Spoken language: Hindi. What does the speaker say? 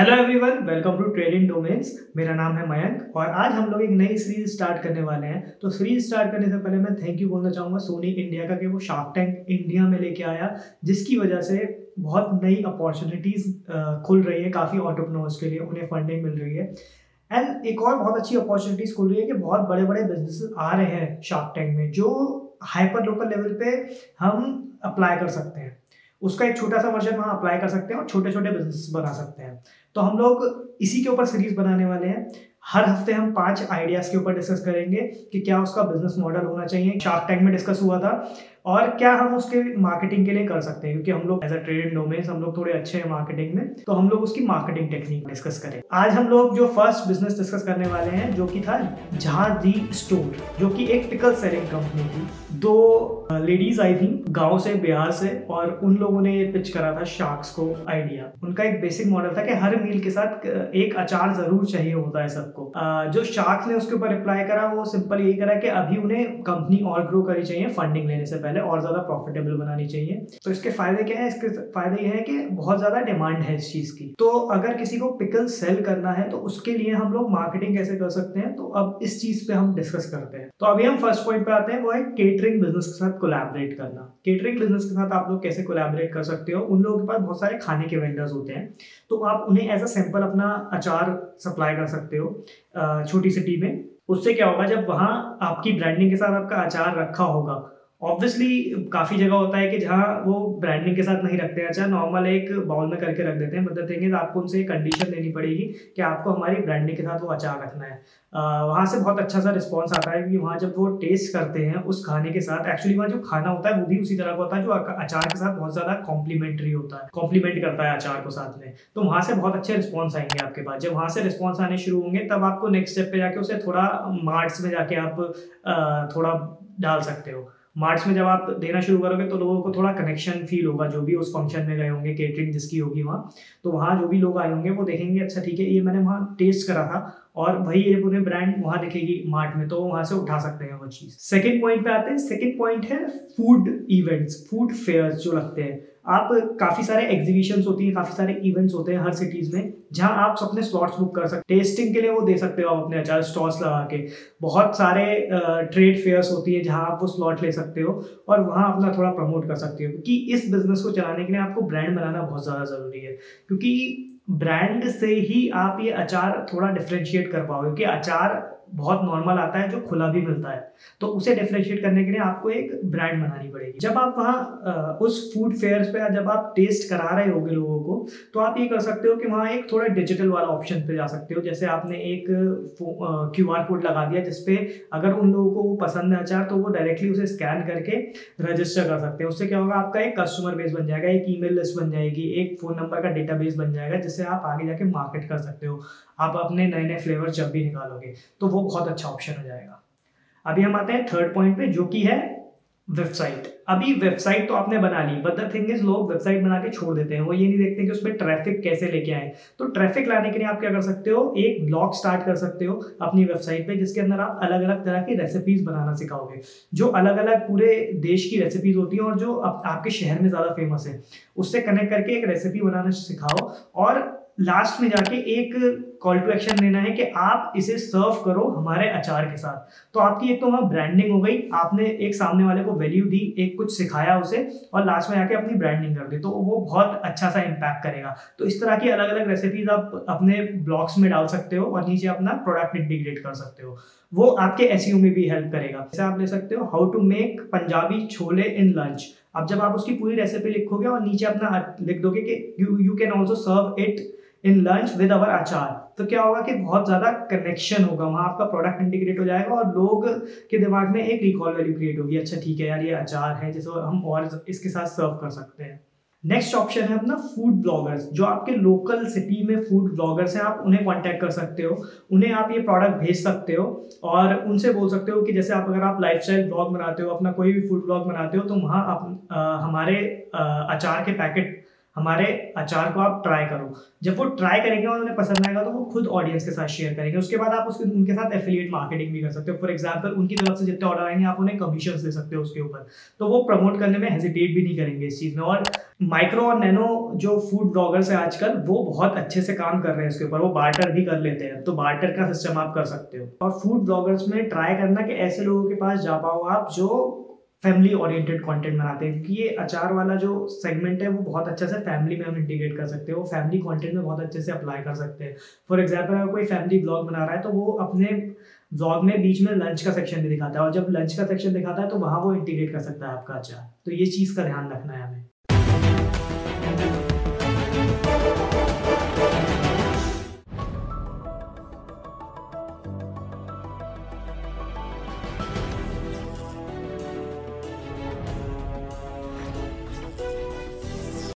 Hello everyone welcome to trading domains मेरा नाम है मयंक और आज हम लोग एक नई सीरीज़ स्टार्ट करने वाले हैं। तो सीरीज़ स्टार्ट करने से पहले मैं थैंक यू बोलना चाहूँगा सोनी इंडिया का कि वो शार्क टैंक इंडिया में लेके आया, जिसकी वजह से बहुत नई अपॉर्चुनिटीज़ खुल रही है, काफ़ी ऑन्टरप्रनोर्स के लिए उन्हें फंडिंग मिल रही है। एंड एक और बहुत अच्छी अपॉर्चुनिटीज़ खुल रही है कि बहुत बड़े बड़े बिज़नेस आ रहे हैं शार्क टैंक में, जो हाइपर लोकल लेवल पे हम अप्लाई कर सकते हैं। उसका एक छोटा सा वर्जन वहाँ अप्लाई कर सकते हैं और छोटे छोटे बिज़नेस बना सकते हैं। तो हम लोग इसी के ऊपर सीरीज़ बनाने वाले हैं। हर हफ़्ते हम पाँच आइडियाज़ के ऊपर डिस्कस करेंगे कि क्या उसका बिज़नेस मॉडल होना चाहिए। शार्क टैंक में डिस्कस हुआ था। और क्या हम उसके मार्केटिंग के लिए कर सकते हैं? क्योंकि हम लोग एज अ ट्रेड डोमेन हम लोग थोड़े अच्छे हैं मार्केटिंग में तो हम लोग उसकी मार्केटिंग टेक्निक डिस्कस करें। आज हम लोग जो फ़र्स्ट बिज़नेस डिस्कस करने वाले हैं, जो कि था जहाजी स्टोर जो कि एक पिकल सेलिंग कंपनी थी। दो लेडीज़ आई थी गाँव से, बिहार से, और उन लोगों ने ये पिच करा था शार्क्स को आइडिया उनका एक बेसिक मॉडल था कि हर मील के साथ एक अचार ज़रूर चाहिए होता है सबको। जो शार्क्स ने उसके ऊपर रिप्लाई करा, वो सिंपल यही करा कि अभी उन्हें कंपनी और ग्रो करनी चाहिए फंडिंग लेने से पहले और ज़्यादा प्रॉफिटेबल बनानी चाहिए। तो इसके फ़ायदे क्या है? इसके फ़ायदे ये है कि बहुत ज़्यादा डिमांड है इस चीज़ की। तो अगर किसी को पिकल सेल करना है तो उसके लिए हम लोग मार्केटिंग कैसे कर सकते हैं? तो अब इस चीज़ पे हम डिस्कस करते हैं। तो अभी हम फ़र्स्ट पॉइंट पे आते हैं, वो है केटरिंग बिज़नेस के साथ कोलैबोरेट करना। केटरिंग बिज़नेस के साथ आप लोग कैसे कोलैबोरेट कर सकते हो? उन लोगों के पास बहुत सारे खाने के वेंडर्स होते हैं। तो आप उन्हें एज अ सैंपल अपना अचार सप्लाई कर सकते हो छोटी सिटी में। उससे क्या होगा? जब वहाँ आपकी ब्रांडिंग के साथ आपका अचार रखा होगा ऑब्वियसली काफ़ी जगह होता है कि जहाँ वो ब्रांडिंग के साथ नहीं रखते हैं। अच्छा नॉर्मल एक बाउल में करके रख देते हैं। मतलब देंगे तो आपको उनसे कंडीशन देनी पड़ेगी कि आपको हमारी ब्रांडिंग के साथ वो अचार रखना है। वहाँ से बहुत अच्छा सा रिस्पॉन्स आता है क्योंकि वहाँ जब वो टेस्ट करते हैं उस खाने के साथ एक्चुअली वहाँ जो खाना होता है, वो भी उसी तरह का होता है जो अचार के साथ बहुत ज़्यादा कॉम्प्लीमेंट्री होता है। कॉम्प्लीमेंट करता है अचार को साथ में। तो वहाँ से बहुत अच्छे रिस्पॉन्स आएँगे आपके पास। जब वहाँ से रिस्पॉन्स आने शुरू होंगे, तब आपको नेक्स्ट स्टेप पे जाके उसे थोड़ा मार्ट्स में जाके आप थोड़ा डाल सकते हो। मार्च में जब आप देना शुरू करोगे तो लोगों को थोड़ा कनेक्शन फील होगा, जो भी उस फ़ंक्शन में गए होंगे केटरिंग जिसकी होगी वहाँ तो वहाँ जो भी लोग आए होंगे वो देखेंगे अच्छा ठीक है, ये मैंने वहाँ टेस्ट करा था और वही ये पूरे ब्रांड वहाँ दिखेगी मार्ट में तो वहाँ से उठा सकते हैं वो चीज़। सेकेंड पॉइंट पे आते हैं। सेकेंड पॉइंट है फ़ूड इवेंट्स फ़ूड फेयर्स जो लगते हैं। आप काफ़ी सारे एग्जीबिशंस होती हैं, काफ़ी सारे इवेंट्स होते हैं हर सिटीज़ में, जहाँ आप अपने स्लॉट्स बुक कर सकते टेस्टिंग के लिए वो दे सकते हो आप अपने अचार स्टॉल्स लगा के। बहुत सारे ट्रेड फेयर्स होती है जहाँ आप वो स्लॉट ले सकते हो और वहाँ अपना थोड़ा प्रमोट कर सकते हो। क्योंकि इस बिज़नेस को चलाने के लिए आपको ब्रांड बनाना बहुत ज़्यादा ज़रूरी है। क्योंकि ब्रांड से ही आप ये अचार थोड़ा डिफ्रेंशिएट कर पाओगे कि अचार बहुत नॉर्मल आता है, जो खुला भी मिलता है। तो उसे डिफ्रेंशिएट करने के लिए आपको एक ब्रांड बनानी पड़ेगी। जब आप वहाँ उस फ़ूड फेयर्स पे जब आप टेस्ट करा रहे होगे लोगों को तो आप ये कर सकते हो कि वहाँ एक थोड़ा डिजिटल वाला ऑप्शन पे जा सकते हो। जैसे आपने एक क्यू आर कोड लगा दिया जिसपे अगर उन लोगों को पसंद है अचार तो वो डायरेक्टली उसे स्कैन करके रजिस्टर कर सकते हैं। उससे क्या होगा, आपका एक कस्टमर बेस बन जाएगा, एक ईमेल लिस्ट बन जाएगी, एक फ़ोन नंबर का डेटा बेस बन जाएगा, जिससे आप आगे जाके मार्केट कर सकते हो। आप अपने नए नए फ्लेवर जब भी निकालोगे तो वो बहुत अच्छा ऑप्शन हो जाएगा। अभी हम आते हैं थर्ड पॉइंट पे जो कि है वेबसाइट अभी वेबसाइट तो आपने बना ली बट द थिंग इज़ लोग वेबसाइट बना के छोड़ देते हैं। वो ये नहीं देखते कि उसमें ट्रैफ़िक कैसे लेके आए। तो ट्रैफ़िक लाने के लिए आप क्या कर सकते हो? एक ब्लॉग स्टार्ट कर सकते हो अपनी वेबसाइट पे जिसके अंदर आप अलग अलग तरह की रेसिपीज़ बनाना सिखाओगे। जो अलग अलग पूरे देश की रेसिपीज़ होती हैं और जो आप, आपके शहर में ज़्यादा फ़ेमस है उससे कनेक्ट करके एक रेसिपी बनाना सिखाओ। और लास्ट में जाके एक कॉल टू एक्शन लेना है कि आप इसे सर्व करो हमारे अचार के साथ। तो आपकी एक तो वहाँ ब्रांडिंग हो गई, आपने एक सामने वाले को वैल्यू दी, एक कुछ सिखाया उसे, और लास्ट में जाके अपनी ब्रांडिंग कर दी। तो वो बहुत अच्छा सा इम्पैक्ट करेगा। तो इस तरह की अलग अलग रेसिपीज़ आप अपने ब्लॉग्स में डाल सकते हो और नीचे अपना प्रोडक्ट इंटीग्रेट कर सकते हो। वो आपके एस e में भी हेल्प करेगा। जैसे आप ले सकते हो how to make Punjabi chole in lunch अब जब आप उसकी पूरी रेसिपी लिखोगे और नीचे अपना लिख दोगे कि you you can also serve it in lunch with our achar तो क्या होगा कि बहुत ज़्यादा कनेक्शन होगा वहाँ आपका प्रोडक्ट इंटीग्रेट हो जाएगा और लोग के दिमाग में एक रिकॉल वैल्यू क्रिएट होगी। अच्छा ठीक है यार ये अचार है जिसको हम और इसके साथ सर्व कर सकते हैं। नेक्स्ट ऑप्शन है अपना फ़ूड ब्लॉगर्स जो आपके लोकल सिटी में फ़ूड ब्लॉगर्स हैं आप उन्हें कांटेक्ट कर सकते हो उन्हें आप ये प्रोडक्ट भेज सकते हो और उनसे बोल सकते हो कि जैसे आप अगर आप लाइफस्टाइल ब्लॉग बनाते हो अपना कोई भी फ़ूड ब्लॉग बनाते हो तो वहाँ आप आ, हमारे आ, अचार के पैकेट हमारे अचार को आप ट्राई करो। जब वो ट्राई करेंगे और उन्हें पसंद आएगा तो वो खुद ऑडियंस के साथ शेयर करेंगे। उसके बाद आप उसके, उनके साथ एफिलिएट मार्केटिंग भी कर सकते हो। फॉर एग्ज़ाम्पल उनकी तरफ़ से जितने ऑर्डर आएँगे, आप उन्हें कमीशन दे सकते हो उसके ऊपर। तो वो प्रमोट करने में हेजिटेट भी नहीं करेंगे इस चीज़ में। और माइक्रो और नैनो जो फ़ूड ब्लॉगर्स है आजकल, वो बहुत अच्छे से काम कर रहे हैं इसके ऊपर। वो बार्टर भी कर लेते हैं। तो बार्टर का सिस्टम आप कर सकते हो। और फ़ूड ब्लॉगर्स में ट्राई करना कि ऐसे लोगों के पास जा पाओ आप जो फैमिली ओरिएंटेड कंटेंट बनाते हैं, क्योंकि ये अचार वाला जो सेगमेंट है, वो बहुत अच्छे से फैमिली में हम इंटीग्रेट कर सकते हैं, वो फैमिली कंटेंट में बहुत अच्छे से अप्लाई कर सकते हैं। फॉर एग्ज़ाम्पल अगर कोई फैमिली ब्लॉग बना रहा है तो वो अपने ब्लॉग में बीच में लंच का सेक्शन भी दिखाता है, और जब लंच का सेक्शन दिखाता है तो वहाँ वो इंटीग्रेट कर सकता है आपका अचार। तो ये चीज़ का ध्यान रखना है हमें।